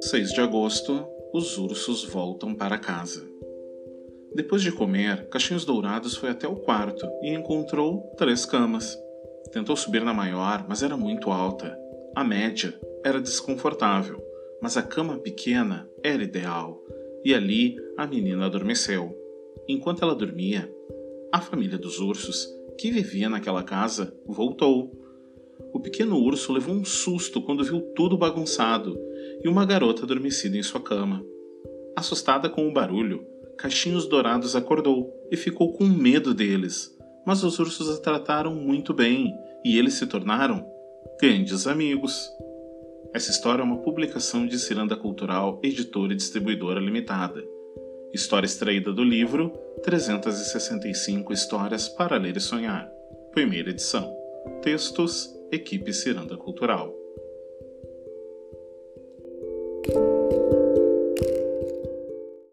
6 de agosto, os ursos voltam para casa. Depois de comer, Caixinhos Dourados foi até o quarto e encontrou três camas. Tentou subir na maior, mas era muito alta. A média era desconfortável, mas a cama pequena era ideal, e ali a menina adormeceu. Enquanto ela dormia, a família dos ursos, que vivia naquela casa, voltou. O pequeno urso levou um susto quando viu tudo bagunçado e uma garota adormecida em sua cama. Assustada com o barulho, Caixinhos Dourados acordou e ficou com medo deles, mas os ursos a trataram muito bem e eles se tornaram grandes amigos. Essa história é uma publicação de Ciranda Cultural, editora e distribuidora limitada. História extraída do livro 365 Histórias para Ler e Sonhar, primeira edição. Textos, Equipe Ciranda Cultural.